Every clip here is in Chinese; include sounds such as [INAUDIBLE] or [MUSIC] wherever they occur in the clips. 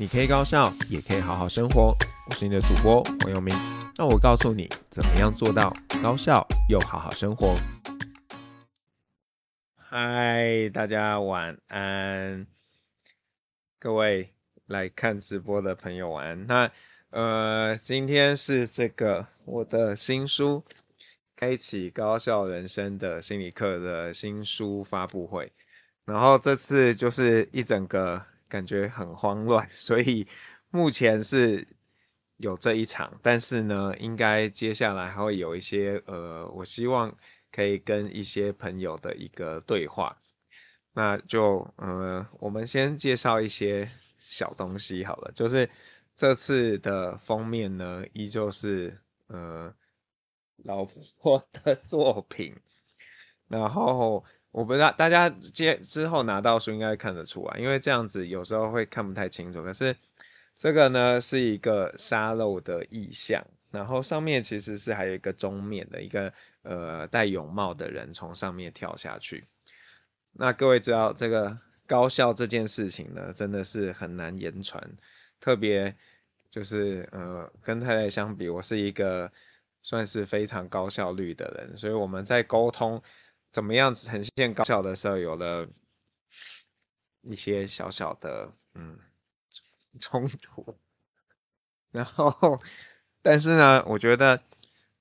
你可以高效，也可以好好生活。我是你的主播黄友明，让我告诉你怎么样做到高效又好好生活。嗨，大家晚安，各位来看直播的朋友晚安。那呃，今天是这个我的新书《开启高效人生的心理课》的新书发布会，然后这次就是一整个。感觉很慌乱，[LAUGHS] 所以目前是有这一场，但是呢，应该接下来还会有一些呃，我希望可以跟一些朋友的一个对话。那就呃，我们先介绍一些小东西好了，就是这次的封面呢，依旧是呃老婆的作品，然后。我不知道大家接之后拿到书应该看得出来，因为这样子有时候会看不太清楚。可是这个呢是一个沙漏的意象，然后上面其实是还有一个钟面的一个呃戴泳帽的人从上面跳下去。那各位知道这个高效这件事情呢，真的是很难言传，特别就是呃跟太太相比，我是一个算是非常高效率的人，所以我们在沟通。怎么样呈现高效的时候，有了一些小小的嗯冲突，然后但是呢，我觉得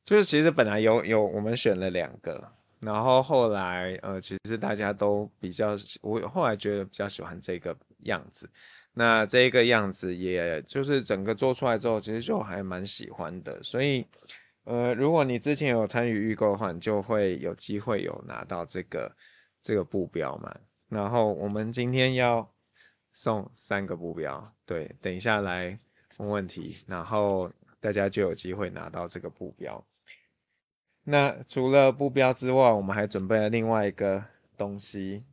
就是其实本来有有我们选了两个，然后后来呃其实大家都比较，我后来觉得比较喜欢这个样子，那这个样子也就是整个做出来之后，其实就还蛮喜欢的，所以。呃，如果你之前有参与预购的话，你就会有机会有拿到这个这个布标嘛。然后我们今天要送三个布标，对，等一下来问问题，然后大家就有机会拿到这个布标。那除了布标之外，我们还准备了另外一个东西，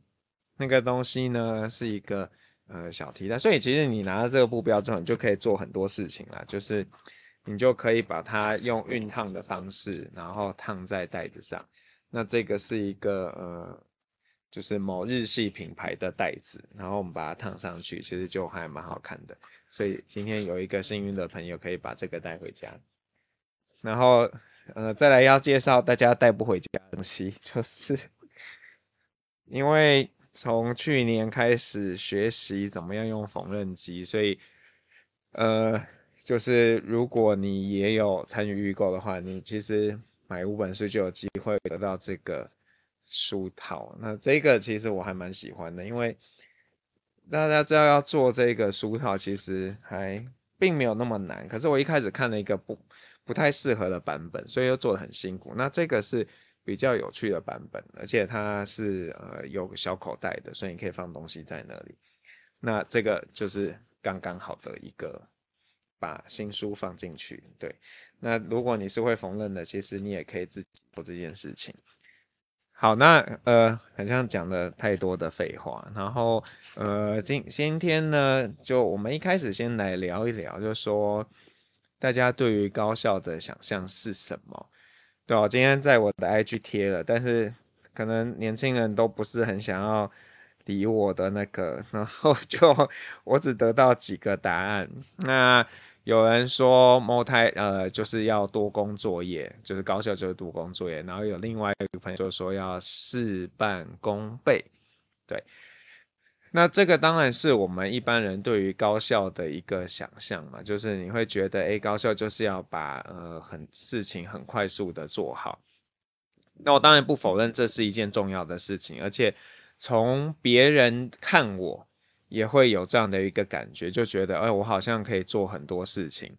那个东西呢是一个呃小提袋，所以其实你拿到这个布标之后，你就可以做很多事情啦，就是。你就可以把它用熨烫的方式，然后烫在袋子上。那这个是一个呃，就是某日系品牌的袋子，然后我们把它烫上去，其实就还蛮好看的。所以今天有一个幸运的朋友可以把这个带回家。然后呃，再来要介绍大家带不回家的东西，就是因为从去年开始学习怎么样用缝纫机，所以呃。就是如果你也有参与预购的话，你其实买五本书就有机会得到这个书套。那这个其实我还蛮喜欢的，因为大家知道要做这个书套其实还并没有那么难。可是我一开始看了一个不不太适合的版本，所以又做的很辛苦。那这个是比较有趣的版本，而且它是呃有小口袋的，所以你可以放东西在那里。那这个就是刚刚好的一个。把新书放进去，对。那如果你是会缝纫的，其实你也可以自己做这件事情。好，那呃，好像讲了太多的废话，然后呃，今今天呢，就我们一开始先来聊一聊，就说大家对于高校的想象是什么？对，我今天在我的 IG 贴了，但是可能年轻人都不是很想要。理我的那个，然后 [LAUGHS] 就我只得到几个答案。那有人说猫胎呃就是要多工作业，就是高效就是多工作业。然后有另外一个朋友就说要事半功倍。对，那这个当然是我们一般人对于高效的一个想象嘛，就是你会觉得诶，高效就是要把呃很事情很快速的做好。那我当然不否认这是一件重要的事情，而且。从别人看我，也会有这样的一个感觉，就觉得，哎，我好像可以做很多事情。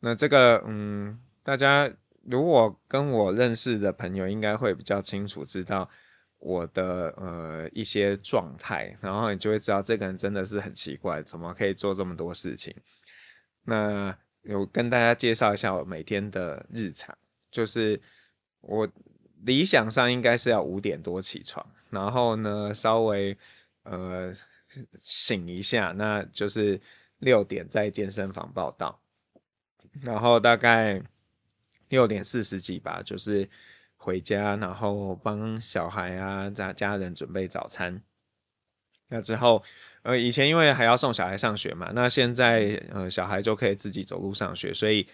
那这个，嗯，大家如果跟我认识的朋友，应该会比较清楚知道我的呃一些状态，然后你就会知道这个人真的是很奇怪，怎么可以做这么多事情。那有跟大家介绍一下我每天的日常，就是我理想上应该是要五点多起床。然后呢，稍微呃醒一下，那就是六点在健身房报到，然后大概六点四十几吧，就是回家，然后帮小孩啊家家人准备早餐，那之后，呃，以前因为还要送小孩上学嘛，那现在呃小孩就可以自己走路上学，所以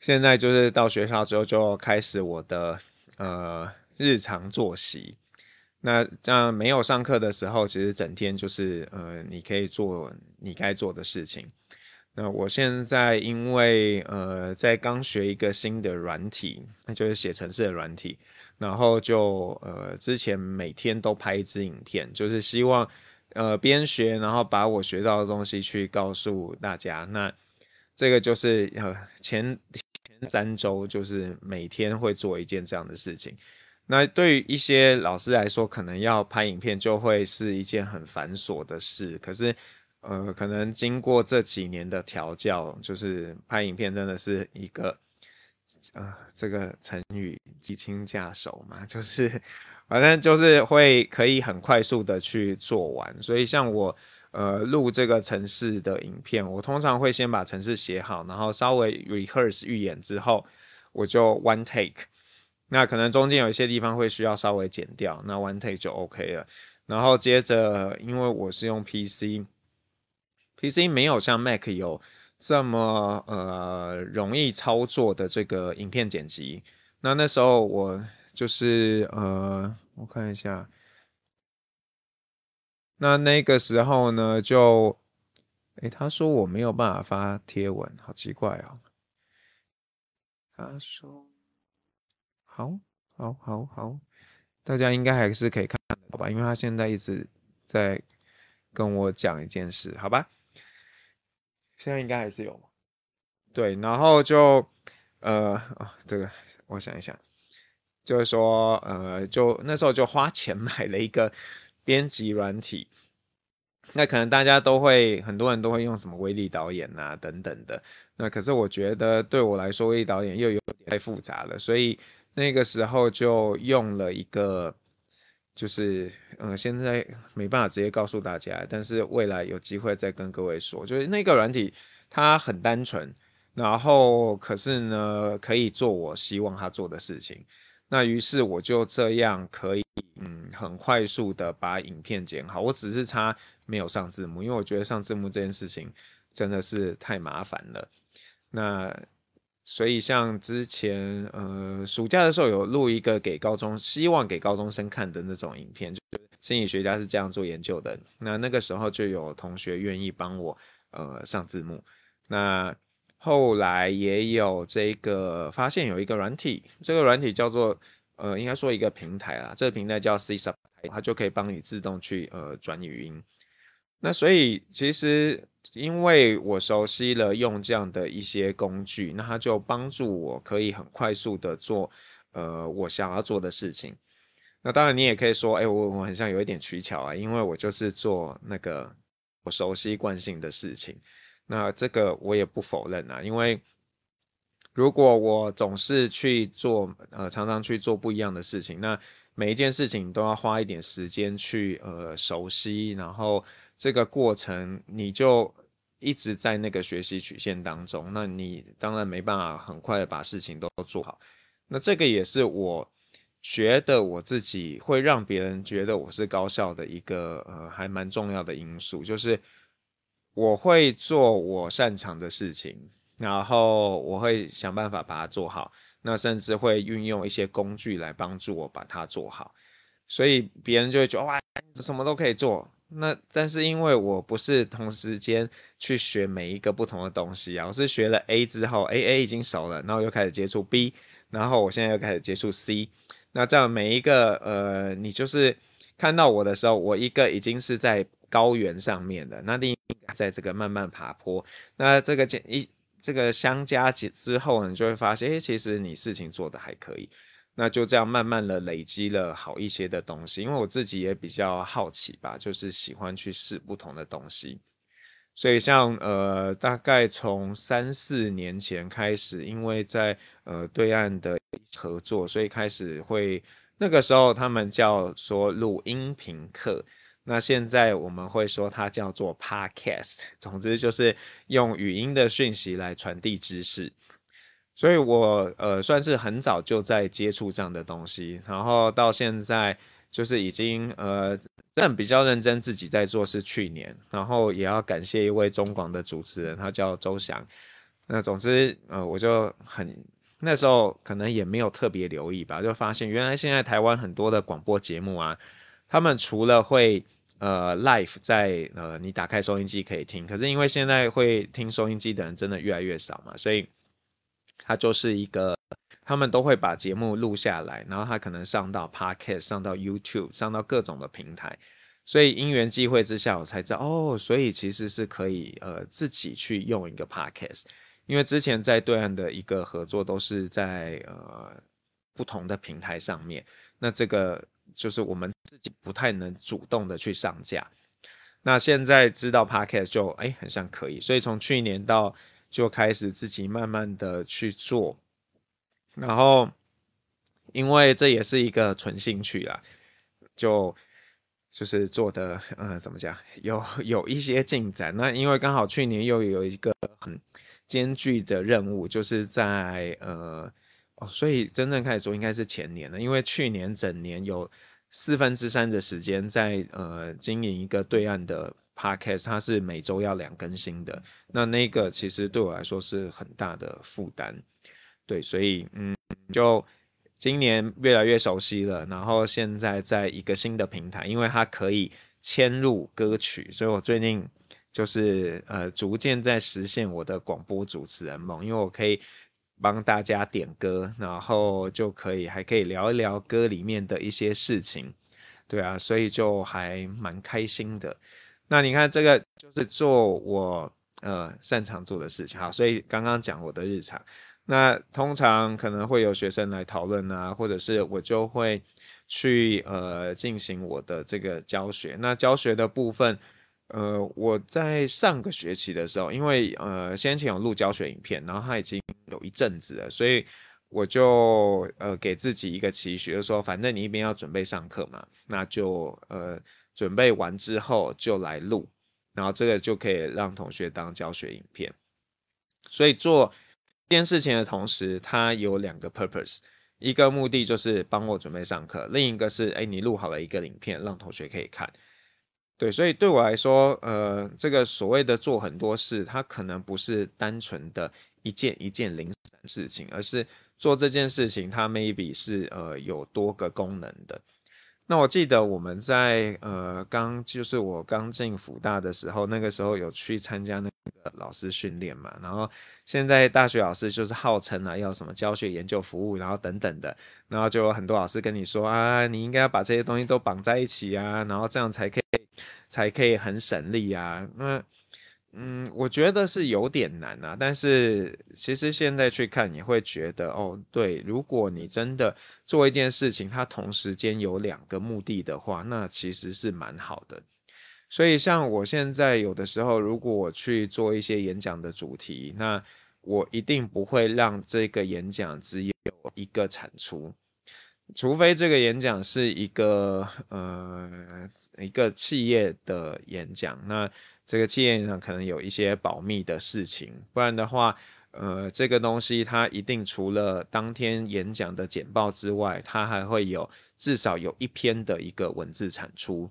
现在就是到学校之后就开始我的呃日常作息。那这样没有上课的时候，其实整天就是呃你可以做你该做的事情。那我现在因为呃在刚学一个新的软体，那就是写程式的软体，然后就呃之前每天都拍一支影片，就是希望呃边学，然后把我学到的东西去告诉大家。那这个就是呃前前三周就是每天会做一件这样的事情。那对于一些老师来说，可能要拍影片就会是一件很繁琐的事，可是。呃，可能经过这几年的调教，就是拍影片真的是一个，呃，这个成语“机轻驾熟”嘛，就是反正就是会可以很快速的去做完。所以像我呃录这个城市的影片，我通常会先把城市写好，然后稍微 rehearse 预演之后，我就 one take。那可能中间有一些地方会需要稍微剪掉，那 one take 就 OK 了。然后接着，因为我是用 PC。PC 没有像 Mac 有这么呃容易操作的这个影片剪辑。那那时候我就是呃，我看一下，那那个时候呢，就，诶，他说我没有办法发贴文，好奇怪哦。他说，好，好，好，好，大家应该还是可以看到吧？因为他现在一直在跟我讲一件事，好吧？现在应该还是有，对，然后就呃啊，这个我想一想，就是说呃，就那时候就花钱 [LAUGHS] 买了一个编辑软体，那可能大家都会很多人都会用什么威力导演啊等等的，那可是我觉得对我来说威力导演又有点太复杂了，所以那个时候就用了一个。就是，嗯，现在没办法直接告诉大家，但是未来有机会再跟各位说。就是那个软体，它很单纯，然后可是呢，可以做我希望它做的事情。那于是我就这样可以，嗯，很快速的把影片剪好。我只是差没有上字幕，因为我觉得上字幕这件事情真的是太麻烦了。那。所以像之前呃暑假的时候有录一个给高中，希望给高中生看的那种影片，就是心理学家是这样做研究的。那那个时候就有同学愿意帮我呃上字幕。那后来也有这个发现有一个软体，这个软体叫做呃应该说一个平台啦，这个平台叫 C Sub，它就可以帮你自动去呃转语音。那所以其实。因为我熟悉了用这样的一些工具，那它就帮助我可以很快速的做，呃，我想要做的事情。那当然你也可以说，哎，我我很像有一点取巧啊，因为我就是做那个我熟悉惯性的事情。那这个我也不否认啊，因为如果我总是去做，呃，常常去做不一样的事情，那每一件事情都要花一点时间去，呃，熟悉，然后。这个过程你就一直在那个学习曲线当中，那你当然没办法很快的把事情都做好。那这个也是我觉得我自己会让别人觉得我是高效的一个呃还蛮重要的因素，就是我会做我擅长的事情，然后我会想办法把它做好，那甚至会运用一些工具来帮助我把它做好，所以别人就会觉得哇，什么都可以做。那但是因为我不是同时间去学每一个不同的东西啊，我是学了 A 之后，A A 已经熟了，然后又开始接触 B，然后我现在又开始接触 C，那这样每一个呃，你就是看到我的时候，我一个已经是在高原上面的，那另一个在这个慢慢爬坡，那这个减一这个相加起之后，你就会发现，诶，其实你事情做的还可以。那就这样慢慢的累积了好一些的东西，因为我自己也比较好奇吧，就是喜欢去试不同的东西，所以像呃大概从三四年前开始，因为在呃对岸的合作，所以开始会那个时候他们叫说录音频课，那现在我们会说它叫做 Podcast，总之就是用语音的讯息来传递知识。所以我呃算是很早就在接触这样的东西，然后到现在就是已经呃，真的比较认真自己在做是去年，然后也要感谢一位中广的主持人，他叫周翔。那总之呃，我就很那时候可能也没有特别留意吧，就发现原来现在台湾很多的广播节目啊，他们除了会呃 live 在呃你打开收音机可以听，可是因为现在会听收音机的人真的越来越少嘛，所以它就是一个。他们都会把节目录下来，然后他可能上到 Podcast，上到 YouTube，上到各种的平台。所以因缘际会之下，我才知道哦，所以其实是可以呃自己去用一个 Podcast。因为之前在对岸的一个合作都是在呃不同的平台上面，那这个就是我们自己不太能主动的去上架。那现在知道 Podcast 就哎很像可以，所以从去年到就开始自己慢慢的去做。然后，因为这也是一个纯兴趣啦，就就是做的，呃，怎么讲，有有一些进展。那因为刚好去年又有一个很艰巨的任务，就是在呃，哦，所以真正开始做应该是前年了。因为去年整年有四分之三的时间在呃经营一个对岸的 podcast，它是每周要两更新的。那那个其实对我来说是很大的负担。对，所以嗯，就今年越来越熟悉了，然后现在在一个新的平台，因为它可以嵌入歌曲，所以我最近就是呃逐渐在实现我的广播主持人梦，因为我可以帮大家点歌，然后就可以还可以聊一聊歌里面的一些事情，对啊，所以就还蛮开心的。那你看这个就是做我呃擅长做的事情，好，所以刚刚讲我的日常。那通常可能会有学生来讨论啊，或者是我就会去呃进行我的这个教学。那教学的部分，呃，我在上个学期的时候，因为呃先前有录教学影片，然后它已经有一阵子了，所以我就呃给自己一个期许，就是说反正你一边要准备上课嘛，那就呃准备完之后就来录，然后这个就可以让同学当教学影片，所以做。这件事情的同时，它有两个 purpose，一个目的就是帮我准备上课，另一个是，哎，你录好了一个影片，让同学可以看。对，所以对我来说，呃，这个所谓的做很多事，它可能不是单纯的一件一件零散事情，而是做这件事情，它 maybe 是呃有多个功能的。那我记得我们在呃刚就是我刚进辅大的时候，那个时候有去参加那个老师训练嘛，然后现在大学老师就是号称啊要什么教学研究服务，然后等等的，然后就有很多老师跟你说啊，你应该要把这些东西都绑在一起啊，然后这样才可以才可以很省力啊，那。嗯我觉得是有点难啊，但是其实现在去看，你会觉得哦，对，如果你真的做一件事情，它同时间有两个目的的话，那其实是蛮好的。所以像我现在有的时候，如果我去做一些演讲的主题，那我一定不会让这个演讲只有一个产出，除非这个演讲是一个呃一个企业的演讲，那。这个企业呢，可能有一些保密的事情，不然的话，呃，这个东西它一定除了当天演讲的简报之外，它还会有至少有一篇的一个文字产出。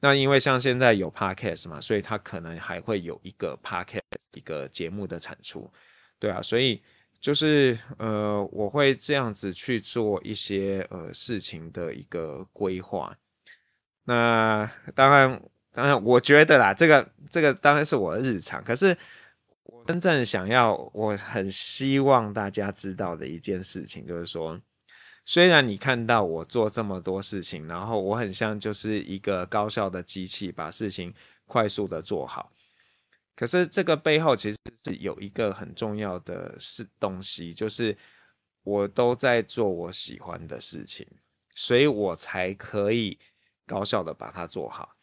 那因为像现在有 podcast 嘛，所以它可能还会有一个 podcast 一个节目的产出，对啊，所以就是呃，我会这样子去做一些呃事情的一个规划。那当然。当然，我觉得啦，这个这个当然是我的日常。可是，我真正想要，我很希望大家知道的一件事情，就是说，虽然你看到我做这么多事情，然后我很像就是一个高效的机器，把事情快速的做好。可是，这个背后其实是有一个很重要的是东西，就是我都在做我喜欢的事情，所以我才可以高效的把它做好。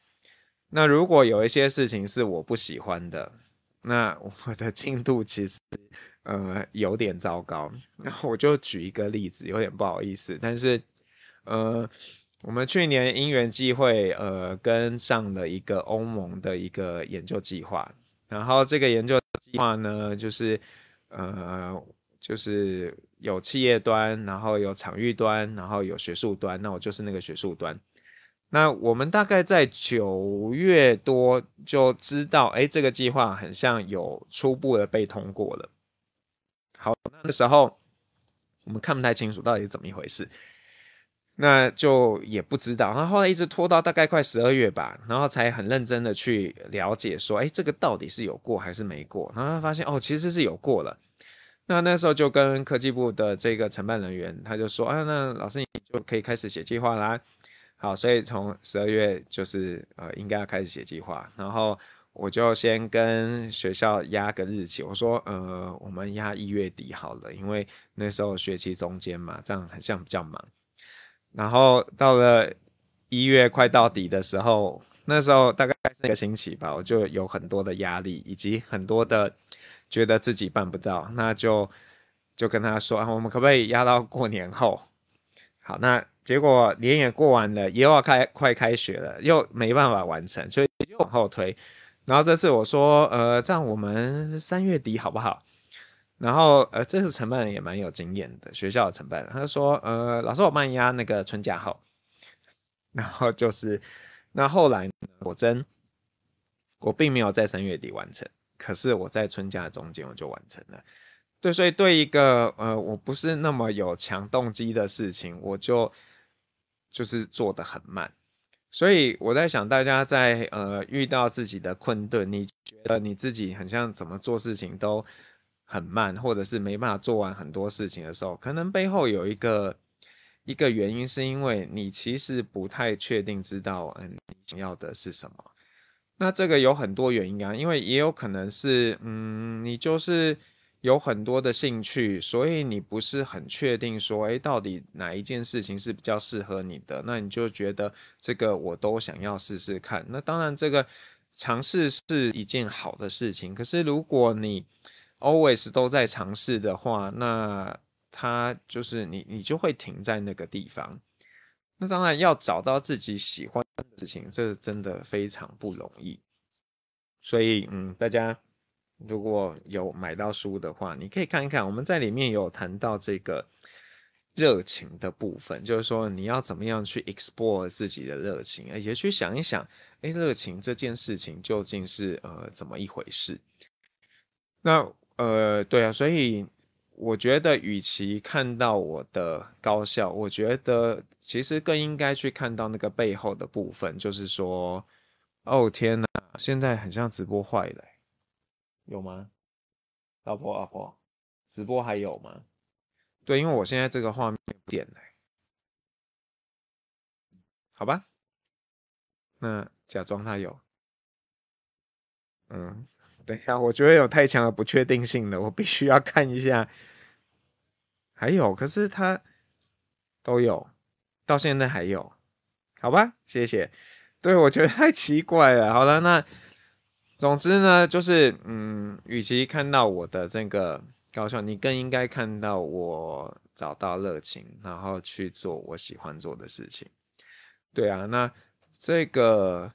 那如果有一些事情是我不喜欢的，那我的进度其实呃有点糟糕。那我就举一个例子，有点不好意思，但是呃，我们去年因缘际会呃跟上了一个欧盟的一个研究计划，然后这个研究计划呢，就是呃就是有企业端，然后有场域端，然后有学术端，那我就是那个学术端。那我们大概在九月多就知道，哎，这个计划很像有初步的被通过了。好，那个时候我们看不太清楚到底是怎么一回事，那就也不知道。然后后来一直拖到大概快十二月吧，然后才很认真的去了解说，哎，这个到底是有过还是没过？然后发现哦，其实是有过了。那那时候就跟科技部的这个承办人员，他就说，啊，那老师你就可以开始写计划啦。好，所以从十二月就是呃，应该要开始写计划，然后我就先跟学校压个日期，我说呃，我们压一月底好了，因为那时候学期中间嘛，这样很像比较忙。然后到了一月快到底的时候，那时候大概是一个星期吧，我就有很多的压力，以及很多的觉得自己办不到，那就就跟他说啊，我们可不可以压到过年后？好，那。结果年也过完了，也要开快开学了，又没办法完成，所以又往后推。然后这次我说，呃，这样我们三月底好不好？然后呃，这次承办人也蛮有经验的，学校的承办人，他就说，呃，老师我帮你压那个春假后。然后就是，那后来果真，我并没有在三月底完成，可是我在春假中间我就完成了。对，所以对一个呃，我不是那么有强动机的事情，我就。就是做的很慢，所以我在想，大家在呃遇到自己的困顿，你觉得你自己很像怎么做事情都很慢，或者是没办法做完很多事情的时候，可能背后有一个一个原因，是因为你其实不太确定知道嗯你想要的是什么。那这个有很多原因啊，因为也有可能是嗯你就是。有很多的兴趣，所以你不是很确定说，哎，到底哪一件事情是比较适合你的？那你就觉得这个我都想要试试看。那当然，这个尝试是一件好的事情。可是如果你 always 都在尝试的话，那它就是你，你就会停在那个地方。那当然要找到自己喜欢的事情，这真的非常不容易。所以，嗯，大家。如果有买到书的话，你可以看一看。我们在里面有谈到这个热情的部分，就是说你要怎么样去 explore 自己的热情，也去想一想，哎，热情这件事情究竟是呃怎么一回事？那呃对啊，所以我觉得，与其看到我的高效，我觉得其实更应该去看到那个背后的部分，就是说，哦天哪，现在很像直播坏了。有吗？老婆，老婆，直播还有吗？对，因为我现在这个画面点了，好吧？那假装他有。嗯，等一下，我觉得有太强的不确定性了，我必须要看一下。还有，可是他都有，到现在还有，好吧？谢谢。对，我觉得太奇怪了。好了，那。总之呢，就是嗯，与其看到我的这个高效，你更应该看到我找到热情，然后去做我喜欢做的事情。对啊，那这个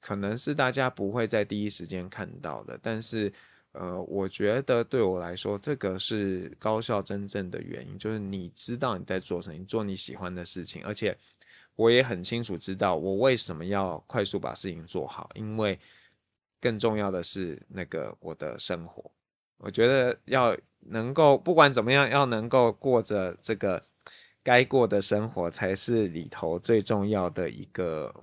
可能是大家不会在第一时间看到的，但是呃，我觉得对我来说，这个是高效真正的原因，就是你知道你在做什么，做你喜欢的事情，而且我也很清楚知道我为什么要快速把事情做好，因为。更重要的是那个我的生活，我觉得要能够不管怎么样，要能够过着这个该过的生活，才是里头最重要的一个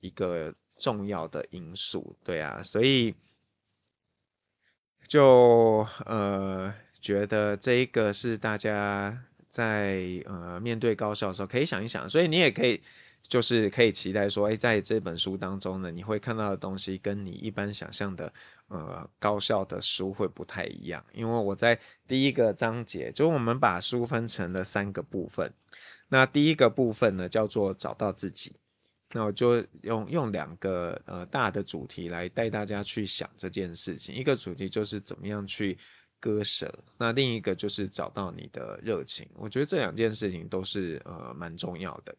一个重要的因素。对啊，所以就呃觉得这一个是大家在呃面对高校的时候可以想一想，所以你也可以。就是可以期待说，哎，在这本书当中呢，你会看到的东西跟你一般想象的，呃，高效的书会不太一样。因为我在第一个章节，就我们把书分成了三个部分。那第一个部分呢，叫做找到自己。那我就用用两个呃大的主题来带大家去想这件事情。一个主题就是怎么样去割舍，那另一个就是找到你的热情。我觉得这两件事情都是呃蛮重要的。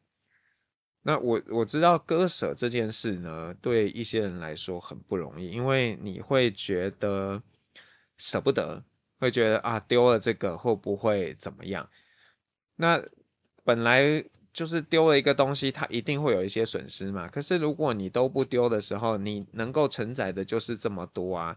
那我我知道割舍这件事呢，对一些人来说很不容易，因为你会觉得舍不得，会觉得啊丢了这个会不会怎么样？那本来就是丢了一个东西，它一定会有一些损失嘛。可是如果你都不丢的时候，你能够承载的就是这么多啊。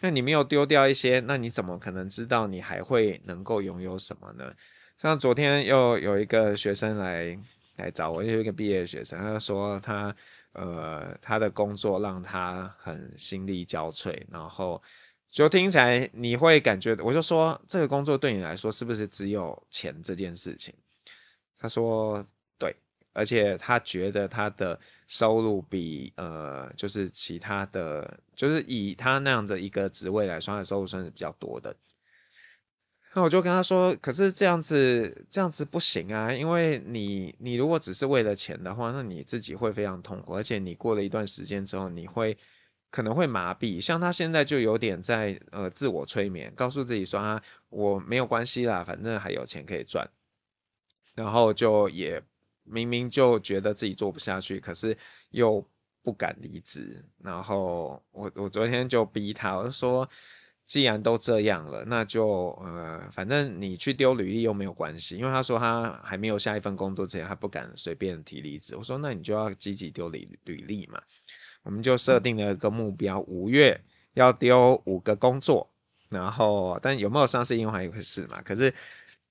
那你没有丢掉一些，那你怎么可能知道你还会能够拥有什么呢？像昨天又有一个学生来来找我，有一个毕业学生，他说他呃他的工作让他很心力交瘁，然后就听起来你会感觉，我就说这个工作对你来说是不是只有钱这件事情？他说对。而且他觉得他的收入比呃，就是其他的，就是以他那样的一个职位来说，他的收入算是比较多的。那我就跟他说，可是这样子这样子不行啊，因为你你如果只是为了钱的话，那你自己会非常痛苦，而且你过了一段时间之后，你会可能会麻痹。像他现在就有点在呃自我催眠，告诉自己说啊，我没有关系啦，反正还有钱可以赚，然后就也。明明就觉得自己做不下去，可是又不敢离职。然后我我昨天就逼他，我就说，既然都这样了，那就呃，反正你去丢履历又没有关系。因为他说他还没有下一份工作之前，他不敢随便提离职。我说那你就要积极丢履履历嘛。我们就设定了一个目标，五月要丢五个工作。然后，但有没有上市另外一回事嘛？可是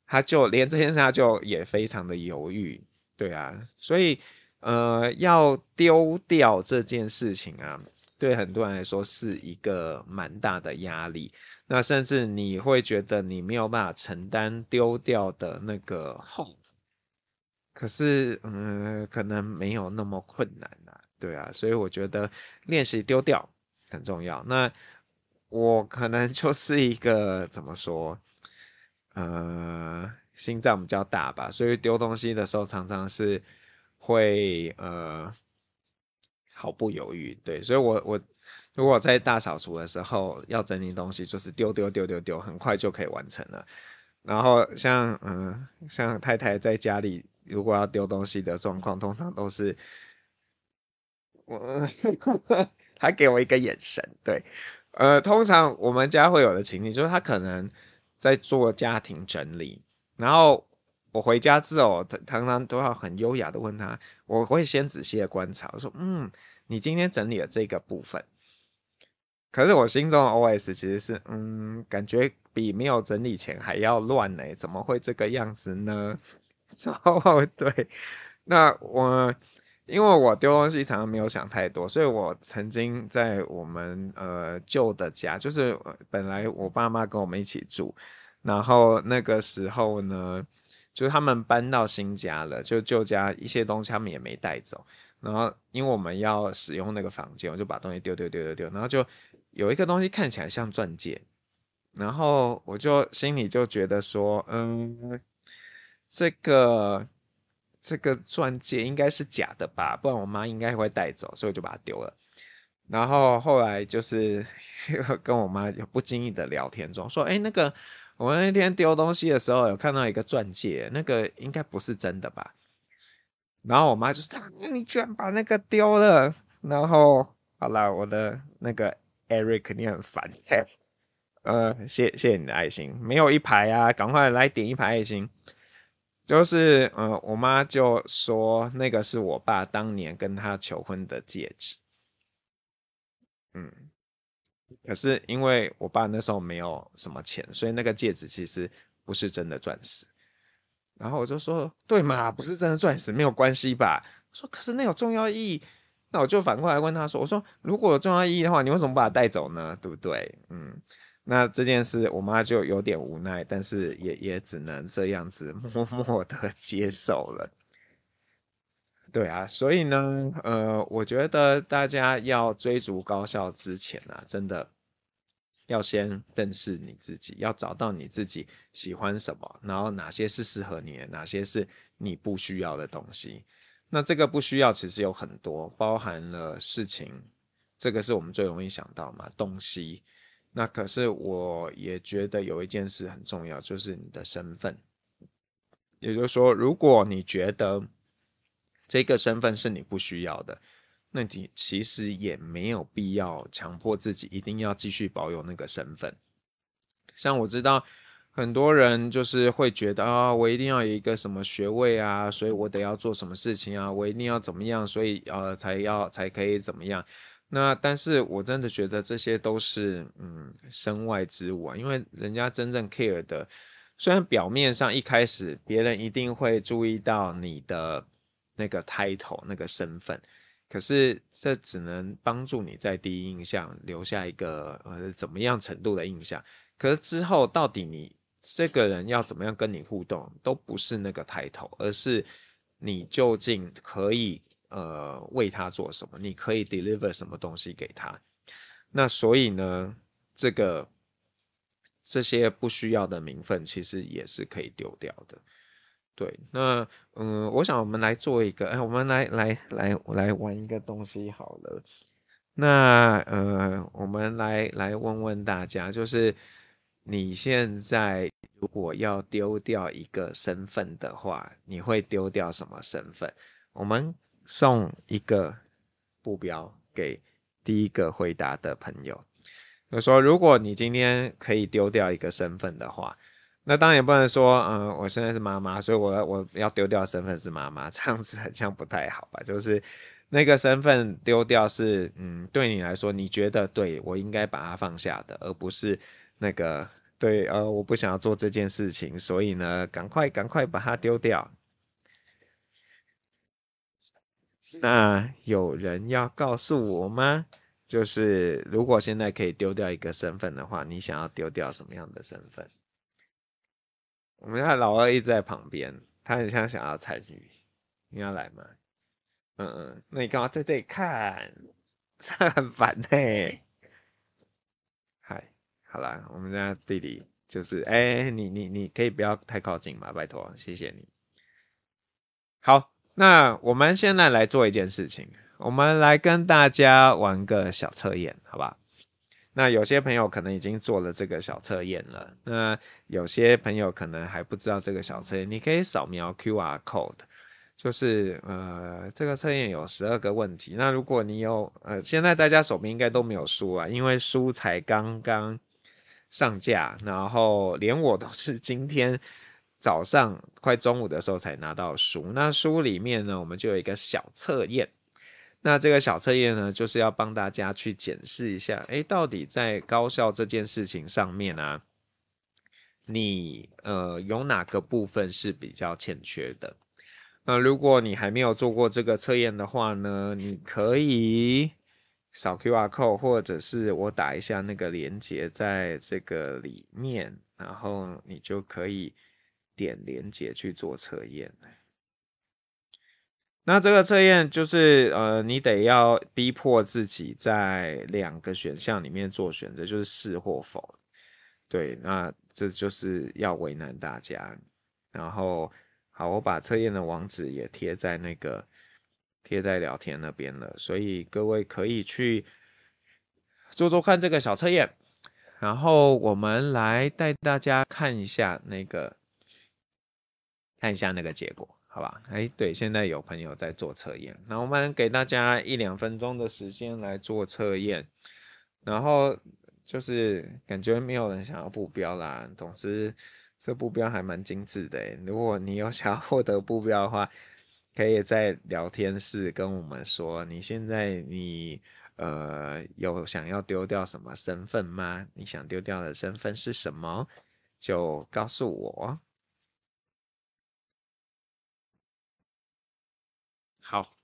他就连这件事，他就也非常的犹豫。对啊，所以呃，要丢掉这件事情啊，对很多人来说是一个蛮大的压力。那甚至你会觉得你没有办法承担丢掉的那个后，可是嗯、可能没有那么困难啊。对啊，所以我觉得练习丢掉很重要。那我可能 [LAUGHS] 就是一个怎么说，呃。心脏比较大吧，所以丢东西的时候常常是会呃毫不犹豫。对，所以我我如果在大扫除的时候要整理东西，就是丢丢丢丢丢，很快就可以完成了。然后像嗯、像太太在家里如果要丢东西的状况，通常都是我 [LAUGHS] 还给我一个眼神。对，呃，通常我们家会有的情景就是他可能在做家庭整理。然后我回家之后，常常都要很优雅的问他，我会先仔细的观察，我说，嗯，你今天整理了这个部分，可是我心中的 OS 其实是，嗯，感觉比没有整理前还要乱呢，怎么会这个样子呢？[LAUGHS] 哦，对，那我因为我丢东西常常没有想太多，所以我曾经在我们呃旧的家，就是本来我爸妈跟我们一起住。然后那个时候呢，就是他们搬到新家了，就旧家一些东西他们也没带走。然后因为我们要使用那个房间，我就把东西丢丢丢丢丢。然后就有一个东西看起来像钻戒，然后我就心里就觉得说，嗯，这个这个钻戒应该是假的吧，不然我妈应该会带走，所以我就把它丢了。然后后来就是 [LAUGHS] 跟我妈有不经意的聊天中说，哎，那个。我那天丢东西的时候，有看到一个钻戒，那个应该不是真的吧？然后我妈就说：“你居然把那个丢了。”然后好了，我的那个 Eric，你很烦。[LAUGHS] 呃，谢谢你的爱心，没有一排啊，赶快来点一排爱心。就是呃，我妈就说那个是我爸当年跟她求婚的戒指。嗯。可是因为我爸那时候没有什么钱，所以那个戒指其实不是真的钻石。然后我就说：“对嘛，不是真的钻石，没有关系吧？”说：“可是那有重要意义。”那我就反过来问他说：“我说如果有重要意义的话，你为什么把它带走呢？对不对？”嗯，那这件事我妈就有点无奈，但是也也只能这样子 [LAUGHS] 默默的接受了。对啊，所以呢，呃，我觉得大家要追逐高效之前啊，真的要先认识你自己，要找到你自己喜欢什么，然后哪些是适合你的，哪些是你不需要的东西。那这个不需要其实有很多，包含了事情，这个是我们最容易想到嘛，东西。那可是我也觉得有一件事很重要，就是你的身份。也就是说，如果你觉得这个身份是你不需要的，那你其实也没有必要强迫自己一定要继续保有那个身份。像我知道，很多人就是会觉得啊，我一定要有一个什么学位啊，所以我得要做什么事情啊，我一定要怎么样，所以呃才要才可以怎么样。那但是我真的觉得这些都是嗯身外之物啊，因为人家真正 care 的，虽然表面上一开始别人一定会注意到你的那个 title 那个身份，可是这只能帮助你在第一印象留下一个呃怎么样程度的印象，可是之后到底你。这个人要怎么样跟你互动，都不是那个抬头，而是你究竟可以呃为他做什么，你可以 deliver 什么东西给他。那所以呢，这个这些不需要的名分，其实也是可以丢掉的。对，那嗯，我想我们来做一个，哎，我们来来来来玩一个东西好了。那呃，我们来来问问大家，就是。你现在如果要丢掉一个身份的话，你会丢掉什么身份？我们送一个布标给第一个回答的朋友。就说，如果你今天可以丢掉一个身份的话，那当然也不能说，嗯，我现在是妈妈，所以我我要丢掉身份是妈妈，[LAUGHS] 这样子好像不太好吧？就是那个身份丢掉是，嗯，对你来说，你觉得对我应该把它放下的，而不是。那个对，呃，我不想要做这件事情，所以呢，赶快赶快把它丢掉。那有人要告诉我吗？就是如果现在可以丢掉一个身份的话，你想要丢掉什么样的身份？我们家老二一直在旁边，他很像想要参与，你要来吗？嗯嗯，那你干嘛在这里看？[LAUGHS] 这很烦呢、欸。好啦，我们家弟弟就是，哎、欸，你你你可以不要太靠近嘛，拜托，谢谢你。好，那我们现在来做一件事情，我们来跟大家玩个小测验，好吧？那有些朋友可能已经做了这个小测验了，那有些朋友可能还不知道这个小测验，你可以扫描 QR code，就是呃，这个测验有十二个问题。那如果你有呃，现在大家手边应该都没有书啊，因为书才刚刚。上架，然后连我都是今天早上快中午的时候才拿到书。那书里面呢，我们就有一个小测验。那这个小测验呢，就是要帮大家去检视一下，诶，到底在高效这件事情上面啊，你呃有哪个部分是比较欠缺的？那如果你还没有做过这个测验的话呢，你可以。扫 QR code，或者是我打一下那个链接在这个里面，然后你就可以点连接去做测验。那这个测验就是呃，你得要逼迫自己在两个选项里面做选择，就是是或否。对，那这就是要为难大家。然后，好，我把测验的网址也贴在那个。贴在聊天那边了，所以各位可以去做做看这个小测验，然后我们来带大家看一下那个，看一下那个结果，好吧？哎，对，现在有朋友在做测验，那我们给大家一两分钟的时间来做测验，然后就是感觉没有人想要布标啦，总之这布标还蛮精致的，如果你有想要获得布标的话。可以在聊天室跟我们说，你现在你呃有想要丢掉什么身份吗？你想丢掉的身份是什么？就告诉我。好，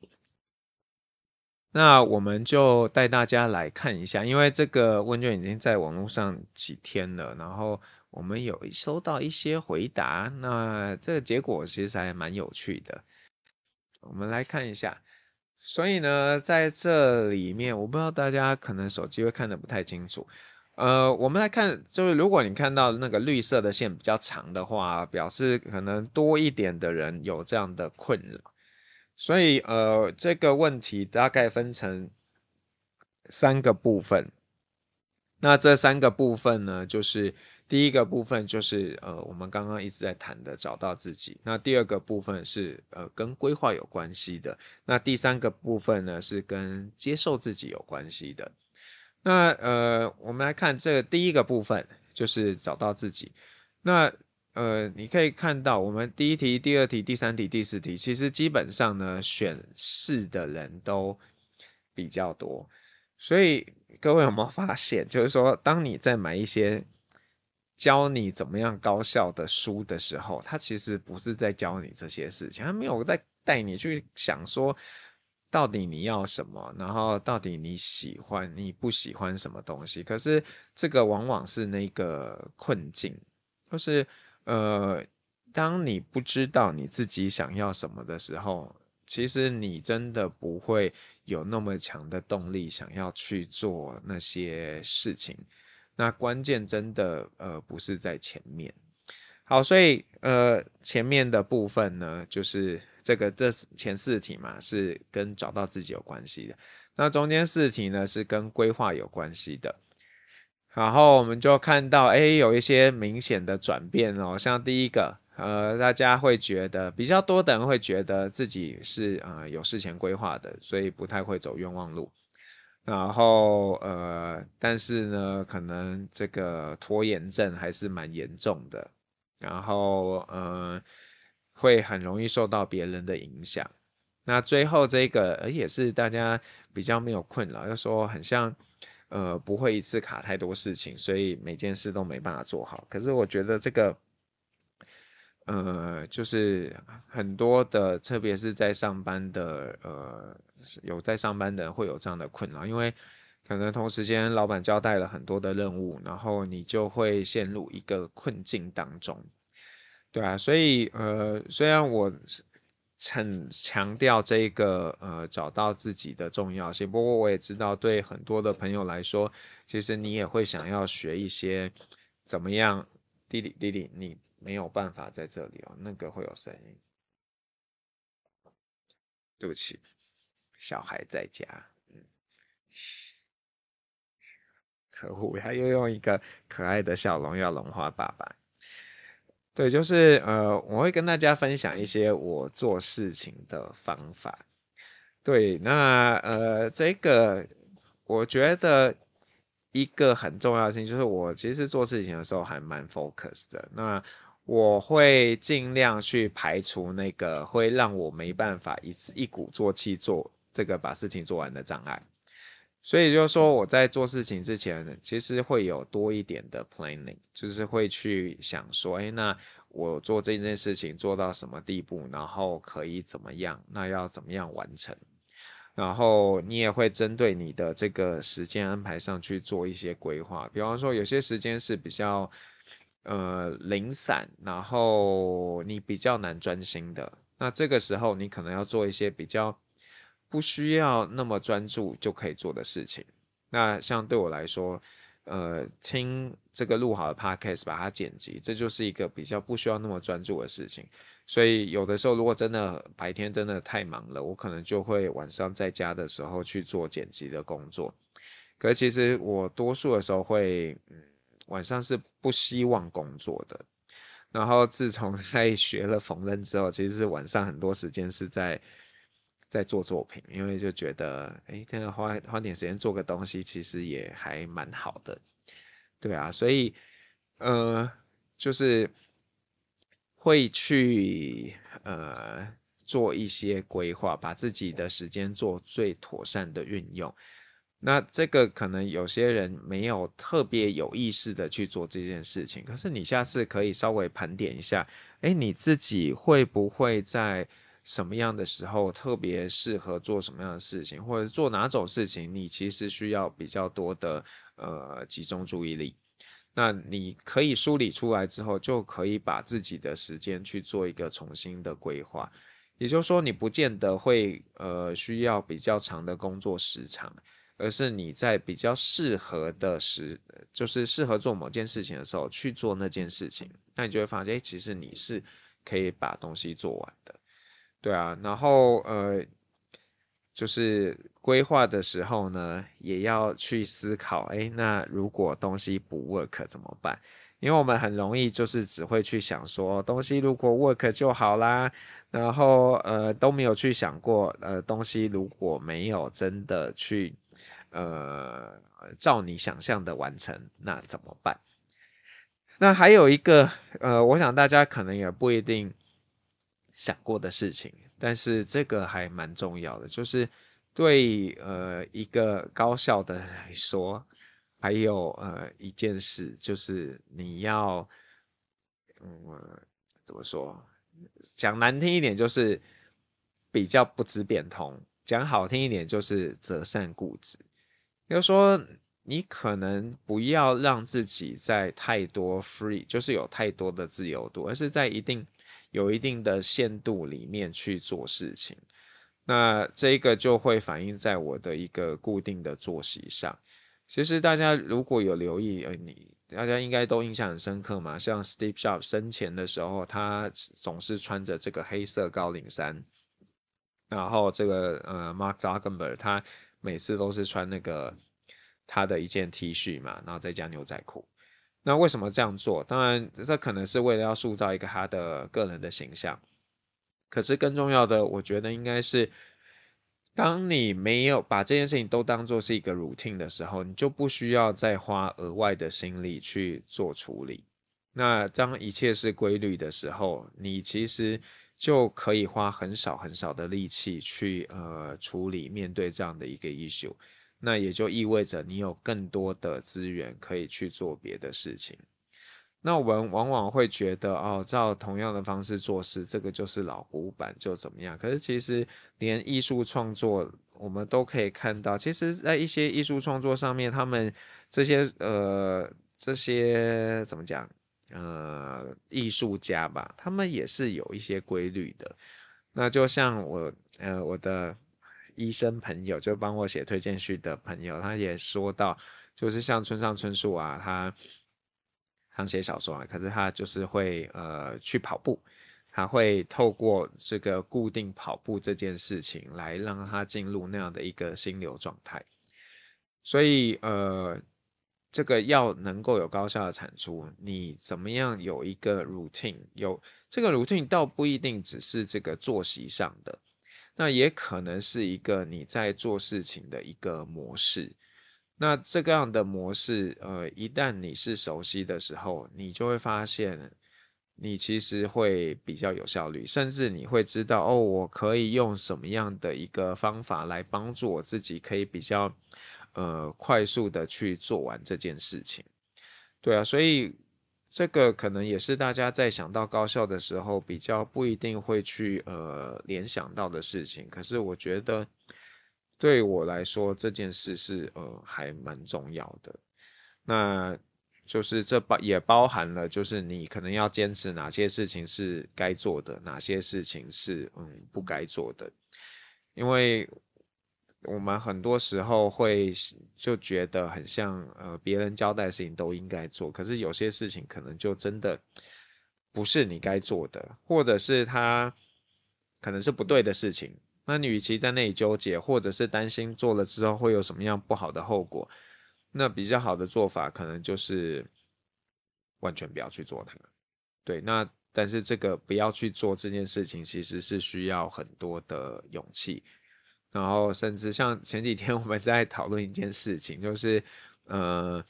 那我们就带大家来看一下，因为这个问卷已经在网络上几天了，然后我们有收到一些回答，那这个结果其实还蛮有趣的。我们来看一下，所以呢，在这里面，我不知道大家可能手机会看得不太清楚。呃，我们来看，就是如果你看到那个绿色的线比较长的话，表示可能多一点的人有这样的困扰。所以，呃，这个问题大概分成三个部分。那这三个部分呢，就是。第一个部分就是呃，我们刚刚一直在谈的找到自己。那第二个部分是呃，跟规划有关系的。那第三个部分呢，是跟接受自己有关系的。那呃，我们来看这第一个部分，就是找到自己。那呃，你可以看到我们第一题、第二题、第三题、第四题，其实基本上呢，选是的人都比较多。所以各位有没有发现，就是说，当你在买一些教你怎么样高效的书的时候，他其实不是在教你这些事情，他没有在带你去想说。到底你要什么？然后到底你喜欢你不喜欢什么东西？可是这个往往是那个困境，就是呃，当你不知道你自己想要什么的时候，其实你真的不会有那么强的动力想要去做那些事情。那关键真的呃不是在前面。好，所以呃前面的部分呢，就是。这个这前四题嘛，是跟找到自己有关系的。那中间四题呢，是跟规划有关系的。然后我们就看到，哎，有一些明显的转变哦。像第一个，呃，大家会觉得比较多的人会觉得自己是啊、有事前规划的，所以不太会走冤枉路。然后呃，但是呢，可能这个拖延症还是蛮严重的。然后呃。会很容易受到别人的影响。那最后这个，也是大家比较没有困扰，就说很像，呃，不会一次卡太多事情，所以每件事都没办法做好。可是我觉得这个，呃，就是很多的，特别是在上班的，呃，有在上班的人会有这样的困扰，因为可能同时间老板交代了很多的任务，然后你就会陷入一个困境当中。对啊，所以呃，虽然我很强调这个呃找到自己的重要性，不过我也知道，对很多的朋友来说，其实你也会想要学一些怎么样。弟弟弟弟，你没有办法在这里哦，那个会有声音。对不起，小孩在家，嗯，可恶，他又用一个可爱的笑容要融化爸爸。对，就是呃，我会跟大家分享一些我做事情的方法。对，那呃，这个我觉得一个很重要的事情就是，我其实做事情的时候还蛮 focus 的。那我会尽量去排除那个会让我没办法一次一鼓作气做这个把事情做完的障碍。所以就是说，我在做事情之前，其实会有多一点的 planning，就是会去想说，哎，那我做这件事情做到什么地步，然后可以怎么样，那要怎么样完成？然后你也会针对你的这个时间安排上去做一些规划。比方说，有些时间是比较呃零散，然后你比较难专心的，那这个时候你可能要做一些比较。不需要那么专注就可以做的事情。那像对我来说，呃，听这个录好的 podcast，把它剪辑，这就是一个比较不需要那么专注的事情。所以有的时候，如果真的白天真的太忙了，我可能就会晚上在家的时候去做剪辑的工作。可是其实我多数的时候会，嗯，晚上是不希望工作的。然后自从 [LAUGHS] 在学了缝纫之后，其实是晚上很多时间是在。在做作品，因为就觉得，哎，这样花花点时间做个东西，其实也还蛮好的，对啊，所以，呃，就是会去呃做一些规划，把自己的时间做最妥善的运用。那这个可能有些人没有特别有意识的去做这件事情，可是你下次可以稍微盘点一下，哎，你自己会不会在什么样的时候特别适合做什么样的事情，或者做哪种事情，你其实需要比较多的呃集中注意力。那你可以梳理出来之后，就可以把自己的时间去做一个重新的规划。也就是说，你不见得会呃需要比较长的工作时长，而是你在比较适合的时，就是适合做某件事情的时候去做那件事情。那你就会发现，诶，其实你是可以把东西做完的。对啊，然后呃，就是规划的时候呢，也要去思考，哎，那如果东西不 work 怎么办？因为我们很容易就是只会去想说，东西如果 work 就好啦，然后呃都没有去想过，呃东西如果没有真的去呃照你想象的完成，那怎么办？那还有一个，呃，我想大家可能也不一定想过的事情，但是这个还蛮重要的，就是对呃一个高效的人来说，还有呃一件事，就是你要，嗯，怎么说？讲难听一点，就是比较不知变通；讲好听一点，就是择善固执。就是说。你可能不要让自己在太多 free，就是有太多的自由度，而是在一定有一定的限度里面去做事情。那这个就会反映在我的一个固定的作息上。其实大家如果有留意，呃，你大家应该都印象很深刻嘛。像 Steve Jobs 生前的时候，他总是穿着这个黑色高领衫，然后这个呃 Mark Zuckerberg 他每次都是穿那个。他的一件 T 恤嘛，然后再加牛仔裤。那为什么这样做？当然，这可能是为了要塑造一个他的个人的形象。可是更重要的，我觉得应该是，当你没有把这件事情都当做是一个 routine 的时候，你就不需要再花额外的心力去做处理。那当一切是规律的时候，你其实就可以花很少很少的力气去呃处理面对这样的一个 issue。那也就意味着你有更多的资源可以去做别的事情。那我们往往会觉得，哦，照同样的方式做事，这个就是老古板，就怎么样？可是其实连艺术创作，我们都可以看到，其实，在一些艺术创作上面，他们这些呃这些怎么讲？呃，艺术家吧，他们也是有一些规律的。那就像我呃我的。医生朋友就帮我写推荐序的朋友，他也说到，就是像村上春树啊，他常写小说啊，可是他就是会呃去跑步，他会透过这个固定跑步这件事情来让他进入那样的一个心流状态。所以呃，这个要能够有高效的产出，你怎么样有一个 routine？有这个 routine 倒不一定只是这个作息上的。那也可能是一个你在做事情的一个模式。那这个样的模式，呃，一旦你是熟悉的时候，你就会发现，你其实会比较有效率，甚至你会知道，哦，我可以用什么样的一个方法来帮助我自己，可以比较，呃，快速的去做完这件事情。对啊，所以。这个可能也是大家在想到高校的时候，比较不一定会去呃联想到的事情。可是我觉得对我来说，这件事是呃还蛮重要的。那就是这包也包含了，就是你可能要坚持哪些事情是该做的，哪些事情是嗯不该做的，因为。我们很多时候会就觉得很像，呃，别人交代的事情都应该做，可是有些事情可能就真的不是你该做的，或者是他可能是不对的事情。那你与其在那里纠结，或者是担心做了之后会有什么样不好的后果，那比较好的做法可能就是完全不要去做它。对，那但是这个不要去做这件事情，其实是需要很多的勇气。然后，甚至像前几天我们在讨论一件事情，就是，呃，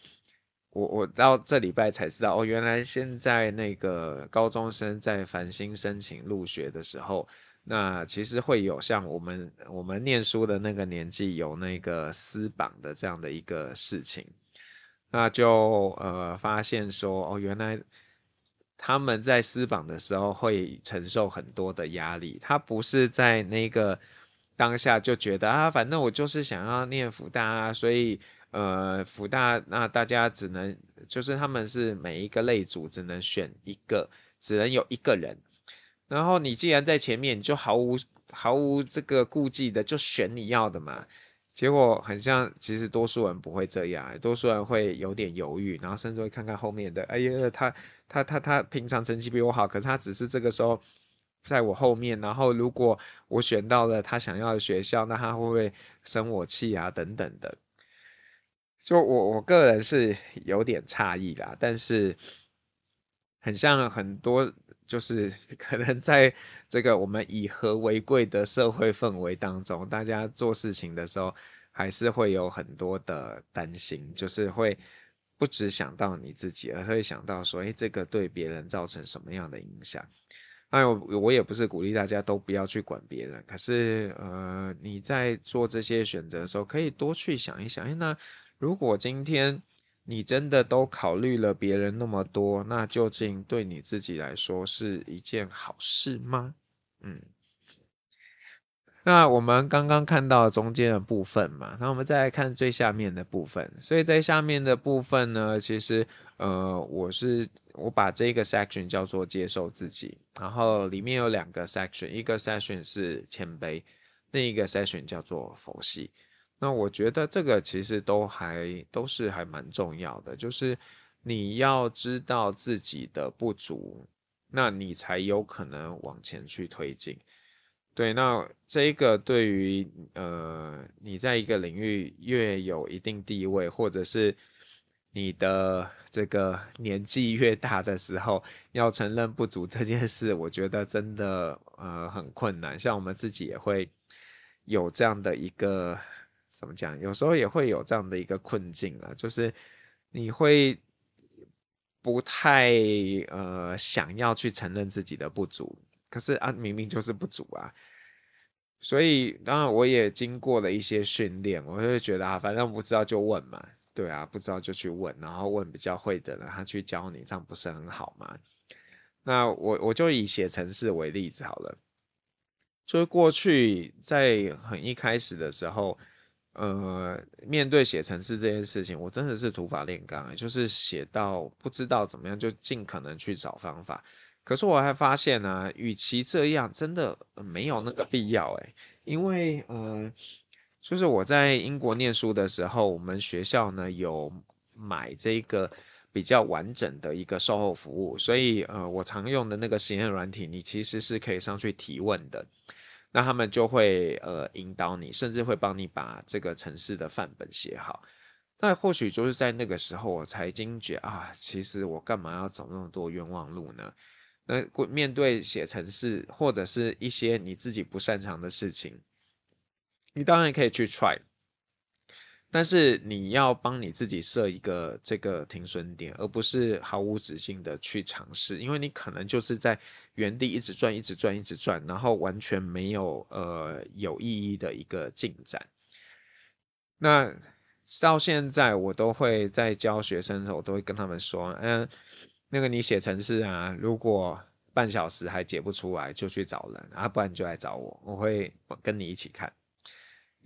我我到这礼拜才知道，哦，原来现在那个高中生在繁星申请入学的时候，那其实会有像我们我们念书的那个年纪有那个私榜的这样的一个事情，那就呃发现说，哦，原来他们在私榜的时候会承受很多的压力，他不是在那个。当下就觉得啊，反正我就是想要念福大啊，所以呃，福大那大家只能就是他们是每一个类组只能选一个，只能有一个人。然后你既然在前面，你就毫无毫无这个顾忌的就选你要的嘛。结果很像，其实多数人不会这样，多数人会有点犹豫，然后甚至会看看后面的。哎呀，他他他他平常成绩比我好，可是他只是这个时候。在我后面，然后如果我选到了他想要的学校，那他会不会生我气啊？等等的，就我我个人是有点诧异啦，但是很像很多，就是 [LAUGHS] 可能在这个我们以和为贵的社会氛围当中，大家做事情的时候还是会有很多的担心，就是会不只想到你自己，而会想到说，诶，这个对别人造成什么样的影响？哎，我我也不是鼓励大家都不要去管别人，可是，呃，你在做这些选择的时候，可以多去想一想，诶，那如果今天你真的都考虑了别人那么多，那究竟对你自己来说是一件好事吗？嗯。那我们刚刚看到中间的部分嘛，那我们再来看最下面的部分。所以在下面的部分呢，其实呃，我是我把这个 section 叫做接受自己，然后里面有两个 section，一个 section 是谦卑，另一个 section 叫做佛系。那我觉得这个其实都还都是还蛮重要的，就是你要知道自己的不足，那你才有可能往前去推进。对，那这个对于呃，你在一个领域越有一定地位，或者是你的这个年纪越大的时候，要承认不足这件事，我觉得真的呃很困难。像我们自己也会有这样的一个怎么讲，有时候也会有这样的一个困境啊，就是你会不太呃想要去承认自己的不足。可是啊，明明就是不足啊，所以当然我也经过了一些训练，我就觉得啊，反正不知道就问嘛，对啊，不知道就去问，然后问比较会的人，他去教你，这样不是很好吗？那我我就以写程式为例子好了，就是过去在很一开始的时候，呃，面对写程式这件事情，我真的是土法炼钢，就是写到不知道怎么样，就尽可能去找方法。可是我还发现呢、与其这样，真的没有那个必要诶，因为呃，就是我在英国念书的时候，我们学校呢有买这个比较完整的一个售后服务，所以呃，我常用的那个实验软体，你其实是可以上去提问的，那他们就会呃引导你，甚至会帮你把这个城市的范本写好。那或许就是在那个时候，我才惊觉啊，其实我干嘛要走那么多冤枉路呢？那面对写程式或者是一些你自己不擅长的事情，你当然可以去 try，但是你要帮你自己设一个这个停损点，而不是毫无止境的去尝试，因为你可能就是在原地一直转、一直转、一直转，然后完全没有呃有意义的一个进展。那到现在我都会在教学生的时候，我都会跟他们说，嗯。那个你写程式啊，如果半小时还解不出来，就去找人啊，不然你就来找我，我会跟你一起看。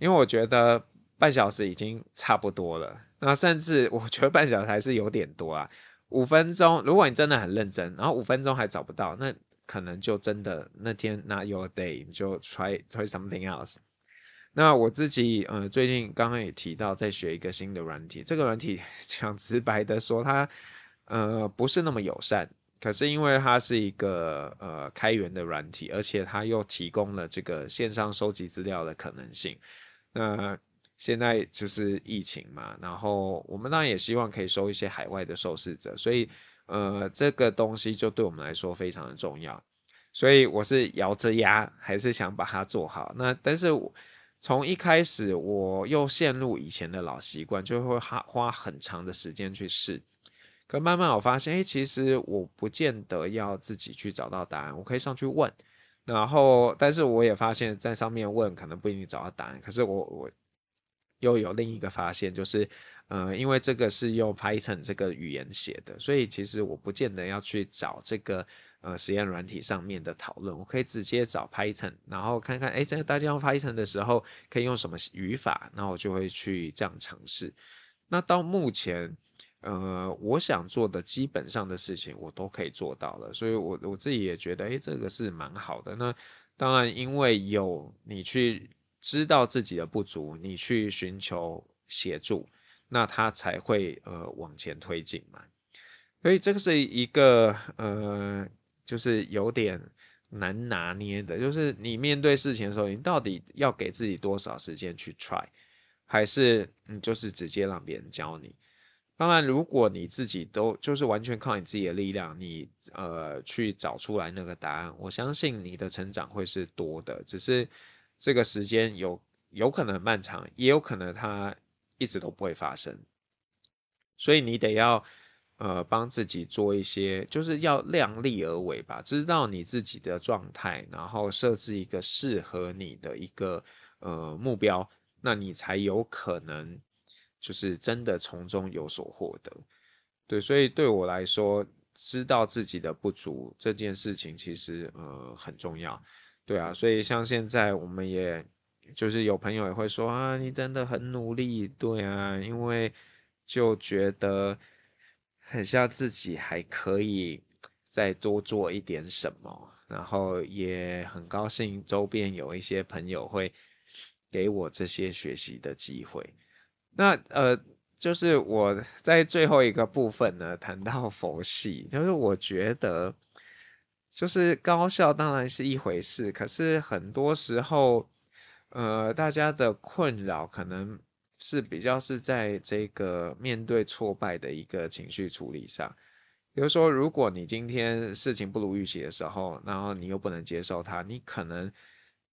因为我觉得半小时已经差不多了，那甚至我觉得半小时还是有点多啊。五分钟，如果你真的很认真，然后五分钟还找不到，那可能就真的那天 not your day，你就 try try something else。那我自己呃最近刚刚也提到在学一个新的软体，这个软体 [LAUGHS] 讲直白的说它。呃，不是那么友善，可是因为它是一个呃开源的软体，而且它又提供了这个线上收集资料的可能性。那现在就是疫情嘛，然后我们当然也希望可以收一些海外的受试者，所以呃这个东西就对我们来说非常的重要。所以我是咬着牙还是想把它做好。那但是从一开始我又陷入以前的老习惯，就会花花很长的时间去试。可慢慢我发现，哎，其实我不见得要自己去找到答案，我可以上去问。然后，但是我也发现，在上面问可能不一定找到答案。可是我我又有另一个发现，就是，呃，因为这个是用 Python 这个语言写的，所以其实我不见得要去找这个呃实验软体上面的讨论，我可以直接找 Python，然后看看，哎，在大家用 Python 的时候可以用什么语法，然后我就会去这样尝试。那到目前。呃，我想做的基本上的事情，我都可以做到了，所以我我自己也觉得，诶，这个是蛮好的。那当然，因为有你去知道自己的不足，你去寻求协助，那他才会呃往前推进嘛。所以这个是一个呃，就是有点难拿捏的，就是你面对事情的时候，你到底要给自己多少时间去 try，还是你就是直接让别人教你？当然，如果你自己都就是完全靠你自己的力量，你呃去找出来那个答案，我相信你的成长会是多的。只是这个时间有有可能漫长，也有可能它一直都不会发生。所以你得要呃帮自己做一些，就是要量力而为吧，知道你自己的状态，然后设置一个适合你的一个呃目标，那你才有可能就是真的从中有所获得。对，所以对我来说，知道自己的不足这件事情其实呃很重要。对啊，所以像现在我们也。就是有朋友也会说啊，你真的很努力，对啊，因为就觉得很像自己还可以再多做一点什么，然后也很高兴周边有一些朋友会给我这些学习的机会。那呃，就是我在最后一个部分呢，谈到佛系，就是我觉得就是高效当然是一回事，可是很多时候。呃，大家的困扰可能是比较是在这个面对挫败的一个情绪处理上。比如说，如果你今天事情不如预期的时候，然后你又不能接受它，你可能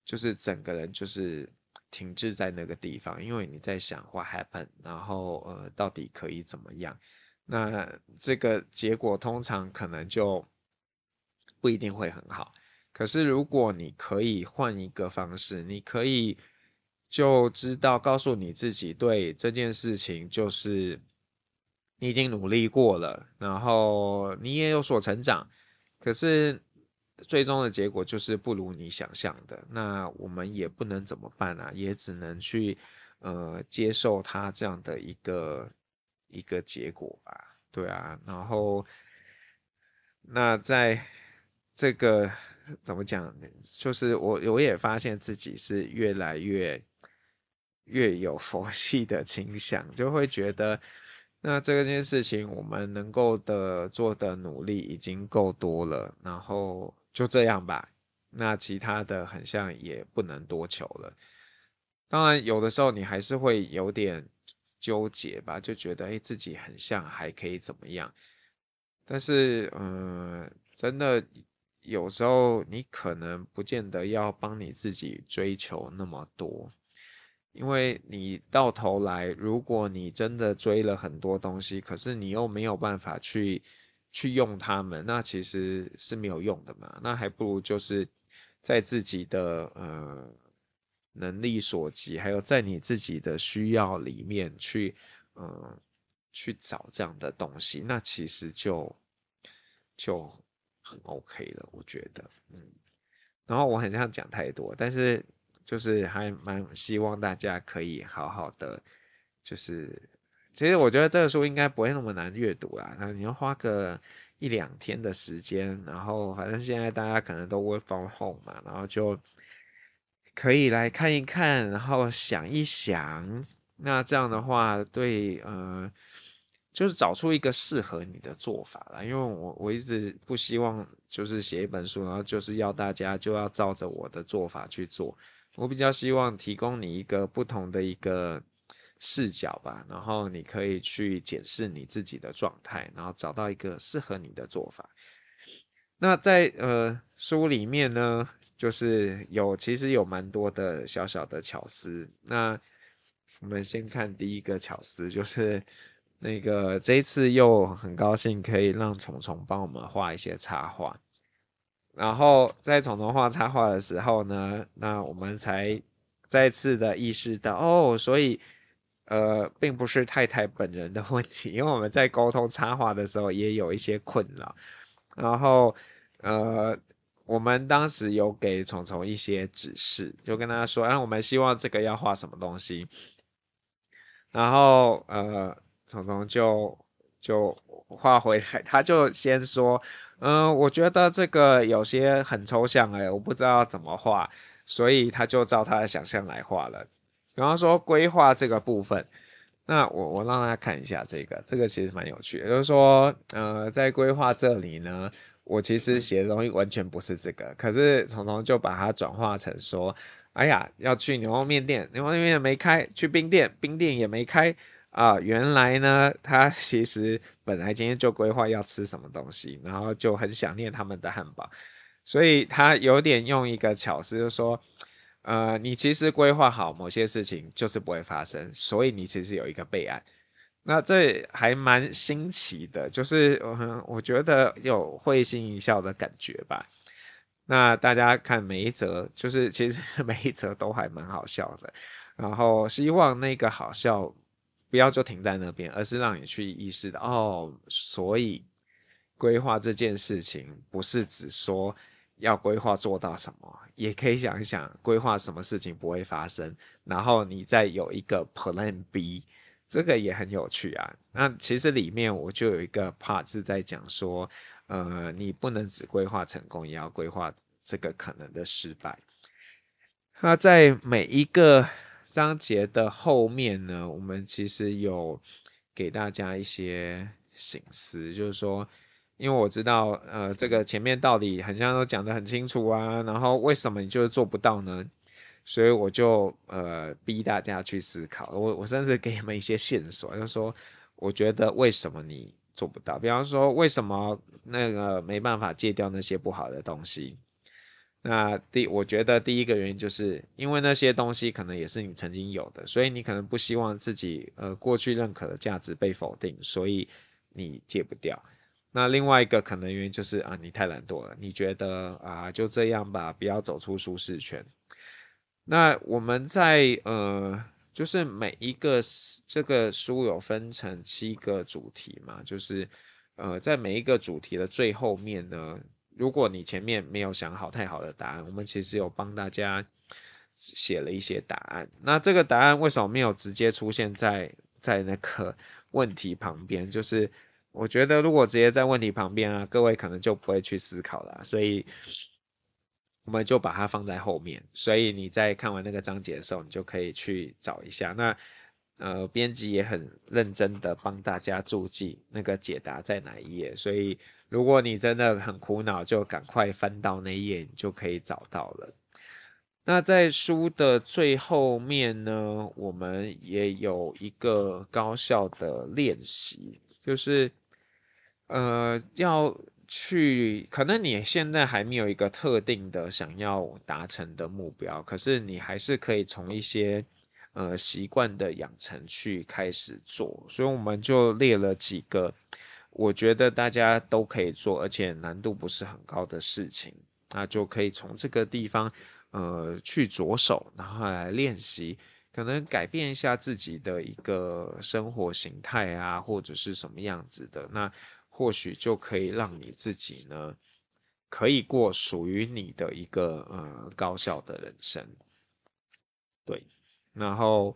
就是整个人就是停滞在那个地方，因为你在想 what happened，然后呃，到底可以怎么样？那这个结果通常可能就不一定会很好。可是，如果你可以换一个方式，你可以就知道告诉你自己，对这件事情就是你已经努力过了，然后你也有所成长。可是最终的结果就是不如你想象的，那我们也不能怎么办啊？也只能去呃接受它这样的一个一个结果吧。对啊，然后那在这个。怎么讲？就是我我也发现自己是越来越越有佛系的倾向，就会觉得那这件事情我们能够的做的努力已经够多了，然后就这样吧。那其他的很像也不能多求了。当然，有的时候你还是会有点纠结吧，就觉得诶，自己很像还可以怎么样？但是嗯，真的。有时候你可能不见得要帮你自己追求那么多，因为你到头来，如果你真的追了很多东西，可是你又没有办法去去用它们，那其实是没有用的嘛。那还不如就是在自己的呃能力所及，还有在你自己的需要里面去呃去找这样的东西，那其实就就。很 OK 了，我觉得，嗯，然后我很想讲太多，但是就是还蛮希望大家可以好好的，就是其实我觉得这个书应该不会那么难阅读啦，那你要花个一两天的时间，然后反正现在大家可能都 work from home 嘛，然后就可以来看一看，然后想一想，那这样的话对，呃。就是找出一个适合你的做法啦，因为我我一直不希望就是写一本书，然后就是要大家就要照着我的做法去做。我比较希望提供你一个不同的一个视角吧，然后你可以去检视你自己的状态，然后找到一个适合你的做法。那在呃书里面呢，就是有其实有蛮多的小小的巧思。那我们先看第一个巧思，就是。那个这一次又很高兴可以让虫虫帮我们画一些插画，然后在虫虫画插画的时候呢，那我们才再次的意识到哦，所以呃，并不是太太本人的问题，因为我们在沟通插画的时候也有一些困扰，然后呃，我们当时有给虫虫一些指示，就跟他说，啊，我们希望这个要画什么东西，然后呃。虫虫就就画回来，他就先说，嗯、我觉得这个有些很抽象哎，我不知道怎么画，所以他就照他的想象来画了。然后说规划这个部分，那我我让大家看一下这个，这个其实蛮有趣的，就是说，呃，在规划这里呢，我其实写的东西完全不是这个，可是虫虫就把它转化成说，哎呀，要去牛肉面店，牛肉面没开，去冰店，冰店也没开。啊，原来呢，他其实本来今天就规划要吃什么东西，然后就很想念他们的汉堡，所以他有点用一个巧思，就是说，呃，你其实规划好某些事情就是不会发生，所以你其实有一个备案。那这还蛮新奇的，就是嗯，我觉得有会心一笑的感觉吧。那大家看每一则，就是其实 [LAUGHS] 每一则都还蛮好笑的。然后希望那个好笑不要就停在那边，而是让你去意识到哦，所以规划这件事情不是只说要规划做到什么，也可以想一想规划什么事情不会发生，然后你再有一个 Plan B，这个也很有趣啊。那其实里面我就有一个 part 是在讲说，呃，你不能只规划成功，也要规划这个可能的失败。那在每一个章节的后面呢，我们其实有给大家一些醒思，就是说，因为我知道，呃，这个前面道理好像都讲得很清楚啊，然后为什么你就是做不到呢？所以我就呃逼大家去思考，我我甚至给你们一些线索，就是说，我觉得为什么你做不到？比方说，为什么那个没办法戒掉那些不好的东西？那第，我觉得第一个原因就是因为那些东西可能也是你曾经有的，所以你可能不希望自己呃过去认可的价值被否定，所以你戒不掉。那另外一个可能原因就是啊，你太懒惰了，你觉得啊就这样吧，不要走出舒适圈。那我们在呃，就是每一个这个书有分成七个主题嘛，就是呃在每一个主题的最后面呢。如果你前面没有想好太好的答案，我们其实有帮大家写了一些答案。那这个答案为什么没有直接出现在在那个问题旁边？就是我觉得如果直接在问题旁边啊，各位可能就不会去思考了。所以我们就把它放在后面。所以你在看完那个章节的时候，你就可以去找一下。那呃，编辑也很认真的帮大家注记那个解答在哪一页，所以如果你真的很苦恼，就赶快翻到那一页，你就可以找到了。那在书的最后面呢，我们也有一个高效的练习，就是呃，要去，可能你现在还没有一个特定的想要达成的目标，可是你还是可以从一些。呃，习惯的养成去开始做，所以我们就列了几个，我觉得大家都可以做，而且难度不是很高的事情，那就可以从这个地方，呃，去着手，然后来练习，可能改变一下自己的一个生活形态啊，或者是什么样子的，那或许就可以让你自己呢，可以过属于你的一个呃高效的人生，对。然后，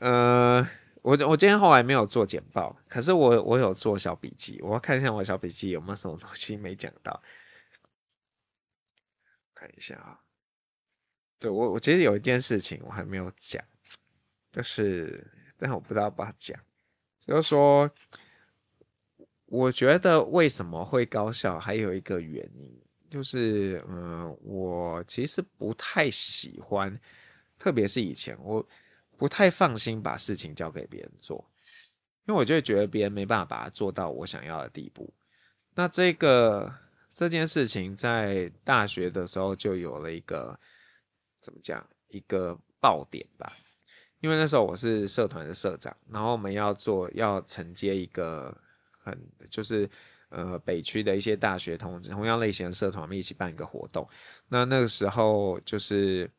呃，我我今天后来没有做简报，可是我我有做小笔记，我要看一下我小笔记有没有什么东西没讲到，看一下啊。对，我我其实有一件事情我还没有讲，就是，但我不知道要不要讲，就是说，我觉得为什么会高效，还有一个原因，就是，嗯、我其实不太喜欢。特别是以前，我不太放心把事情交给别人做，因为我就会觉得别人没办法把它做到我想要的地步。那这个这件事情在大学的时候就有了一个怎么讲一个爆点吧，因为那时候我是社团的社长，然后我们要做要承接一个很就是呃北区的一些大学同同样类型的社团，我们一起办一个活动。那那个时候就是。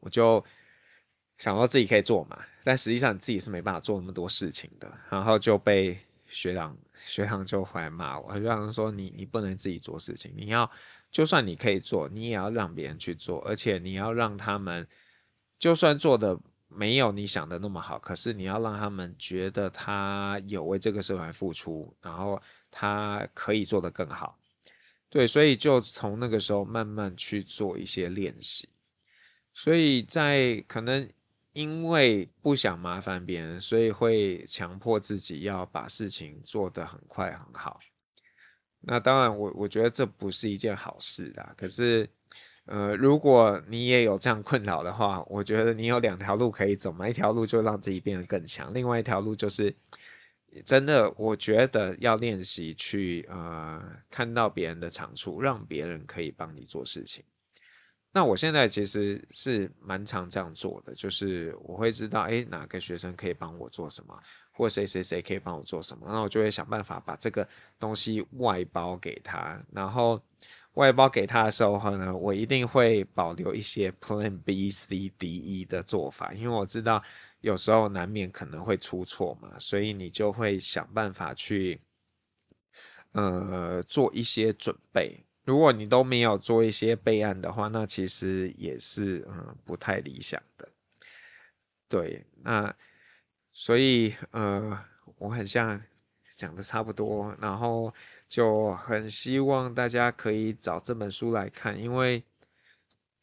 我就想到自己可以做嘛，但实际上你自己是没办法做那么多事情的，然后就被学长学长就回来骂我，学长说你你不能自己做事情，你要就算你可以做，你也要让别人去做，而且你要让他们就算做的没有你想的那么好，可是你要让他们觉得他有为这个社团付出，然后他可以做得更好。对，所以就从那个时候慢慢去做一些练习。所以在可能因为不想麻烦别人，所以会强迫自己要把事情做得很快很好。那当然我，我我觉得这不是一件好事啦。可是，呃，如果你也有这样困扰的话，我觉得你有两条路可以走嘛。一条路就让自己变得更强，另外一条路就是真的，我觉得要练习去呃看到别人的长处，让别人可以帮你做事情。那我现在其实是蛮常这样做的，就是我会知道，诶，哪个学生可以帮我做什么，或谁谁谁可以帮我做什么，那我就会想办法把这个东西外包给他。然后外包给他的时候呢，我一定会保留一些 Plan B、C、D、E 的做法，因为我知道有时候难免可能会出错嘛，所以你就会想办法去，呃，做一些准备。如果你都没有做一些备案的话，那其实也是嗯不太理想的。对，那所以呃我很像讲的差不多，然后就很希望大家可以找这本书来看，因为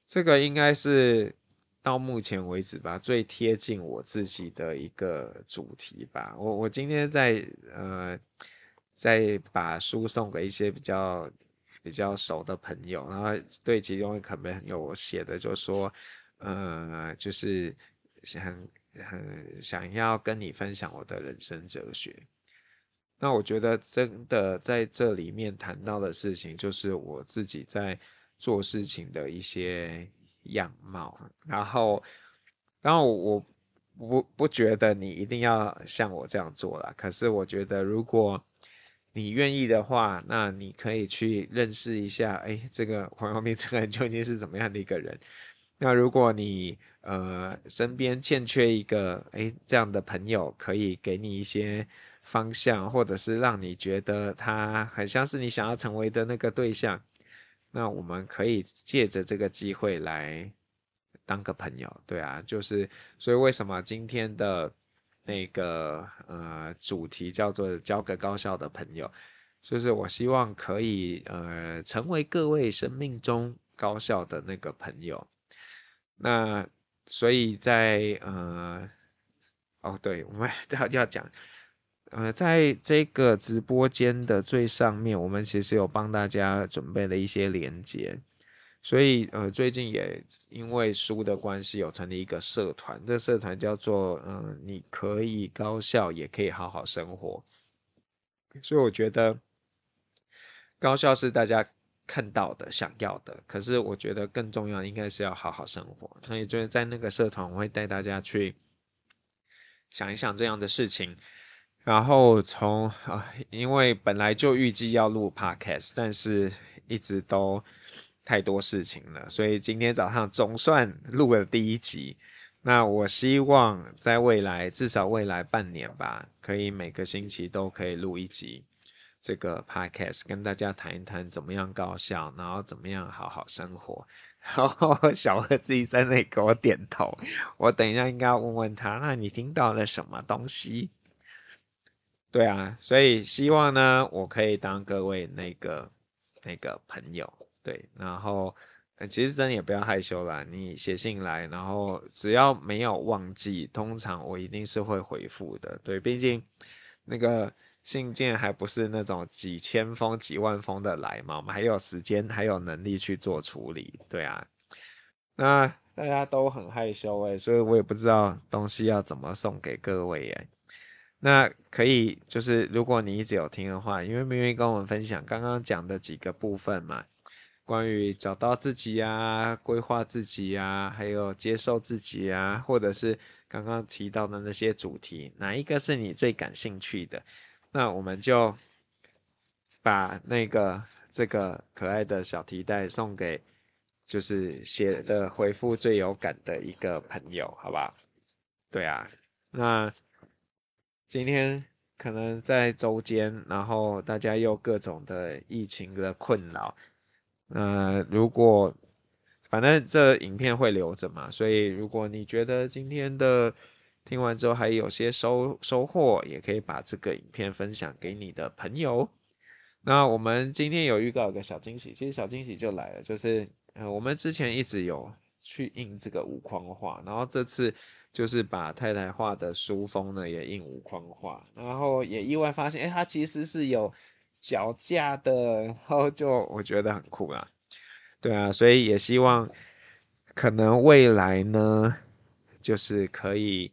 这个应该是到目前为止吧最贴近我自己的一个主题吧。我我今天在呃在把书送给一些比较。比较熟的朋友，然后对其中一个朋友我写的就说，呃，就是很很想要跟你分享我的人生哲学。那我觉得真的在这里面谈到的事情，就是我自己在做事情的一些样貌。然后，然后我不不觉得你一定要像我这样做啦，可是我觉得如果。你愿意的话，那你可以去认识一下，哎，这个黄耀明这个人究竟是怎么样的一个人？那如果你呃身边欠缺一个哎这样的朋友，可以给你一些方向，或者是让你觉得他很像是你想要成为的那个对象，那我们可以借着这个机会来当个朋友，对啊，就是所以为什么今天的。那个呃，主题叫做交个高效的朋友，就是我希望可以呃成为各位生命中高效的那个朋友。那所以在呃哦，对，我们 [LAUGHS] 要要讲呃，在这个直播间的最上面，我们其实有帮大家准备了一些连接。所以，呃，最近也因为书的关系，有成立一个社团。这社团叫做“嗯、你可以高效，也可以好好生活”。所以我觉得，高效是大家看到的、想要的。可是，我觉得更重要应该是要好好生活。所以，就是在那个社团，我会带大家去想一想这样的事情。然后从啊，因为本来就预计要录 podcast，但是一直都。太多事情了，所以今天早上总算录了第一集。那我希望在未来，至少未来半年吧，可以每个星期都可以录一集这个 podcast，跟大家谈一谈怎么样高效，然后怎么样好好生活。[LAUGHS] 然后小何自己在那里给我点头，我等一下应该要问问他，那你听到了什么东西？对啊，所以希望呢，我可以当各位那个那个朋友。对，然后其实真的也不要害羞啦，你写信来，然后只要没有忘记，通常我一定是会回复的。对，毕竟那个信件还不是那种几千封、几万封的来嘛，我们还有时间，还有能力去做处理。对啊，那大家都很害羞诶，所以我也不知道东西要怎么送给各位诶。那可以就是如果你一直有听的话，因为明明跟我们分享刚刚讲的几个部分嘛。关于找到自己呀、规划自己呀，还有接受自己呀，或者是刚刚提到的那些主题，哪一个是你最感兴趣的？那我们就把那个这个可爱的小提袋送给，就是写的回复最有感的一个朋友，好不好？对啊，那今天可能在周间，然后大家又各种的疫情的困扰。呃，如果反正这影片会留着嘛，所以如果你觉得今天的听完之后还有些收收获，也可以把这个影片分享给你的朋友。那我们今天有预告一个小惊喜，其实小惊喜就来了，就是呃，我们之前一直有去印这个无框画，然后这次就是把太太画的书封呢也印无框画，然后也意外发现，哎，它其实是有。脚架的，然后就我觉得很酷啊，对啊，所以也希望可能未来呢，就是可以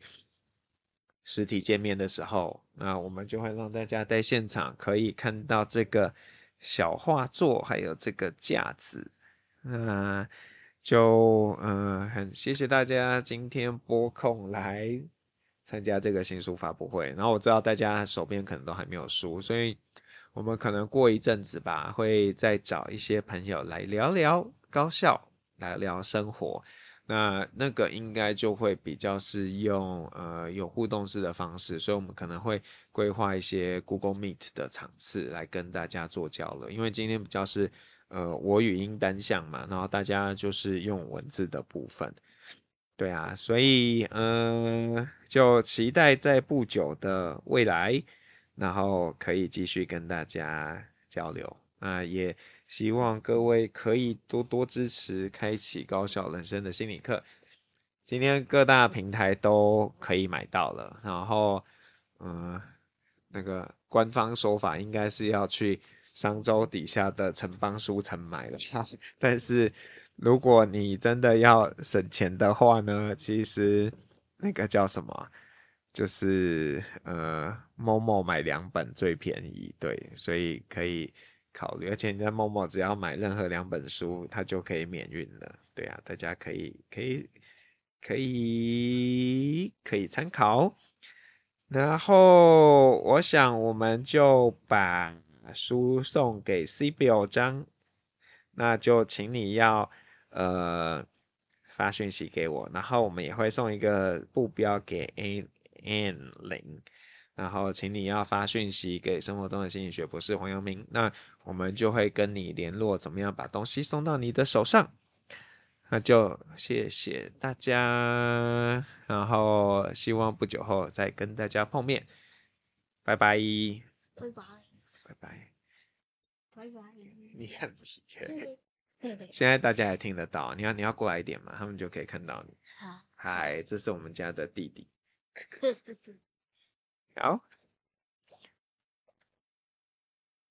实体见面的时候，那我们就会让大家在现场可以看到这个小画作，还有这个架子，那就嗯、很谢谢大家今天拨空来参加这个新书发布会。然后我知道大家手边可能都还没有书，所以我们可能过一阵子吧，会再找一些朋友来聊聊高校，来聊生活。那那个应该就会比较是用呃有互动式的方式，所以我们可能会规划一些 Google Meet 的场次来跟大家做交流。因为今天比较是呃我语音单向嘛，然后大家就是用文字的部分，对啊，所以嗯、就期待在不久的未来，然后可以继续跟大家交流啊、也。希望各位可以多多支持，开启高效人生的心理课。今天各大平台都可以买到了，然后，嗯、那个官方说法应该是要去商周底下的城邦书城买了。但是如果你真的要省钱的话呢，其实那个叫什么，就是呃，Momo 买两本最便宜，对，所以可以。考虑，而且你在 Momo 只要买任何两本书，它就可以免运了。对啊，大家可以可以可以可以参考。然后我想我们就把书送给 Sibyl 张，那就请你要呃发讯息给我，然后我们也会送一个布标给 AN 零。然后，请你要发讯息给生活中的心理学博士黄阳明，那我们就会跟你联络，怎么样把东西送到你的手上？那就谢谢大家，然后希望不久后再跟大家碰面，拜拜，拜拜，拜拜，拜拜。你看，现在大家也听得到，你要你要过来一点嘛，他们就可以看到你。好，嗨，这是我们家的弟弟。[LAUGHS] 好，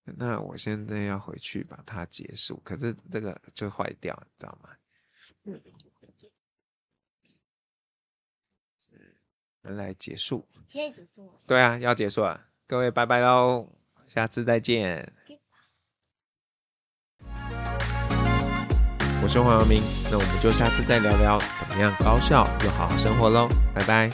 那我现在要回去把它结束，可是这个就坏掉，你知道吗？嗯，来结束。现在结束。对啊，要结束了，各位拜拜喽，下次再见。我是黄耀明，那我们就下次再聊聊怎么样高效又好好生活喽，拜拜。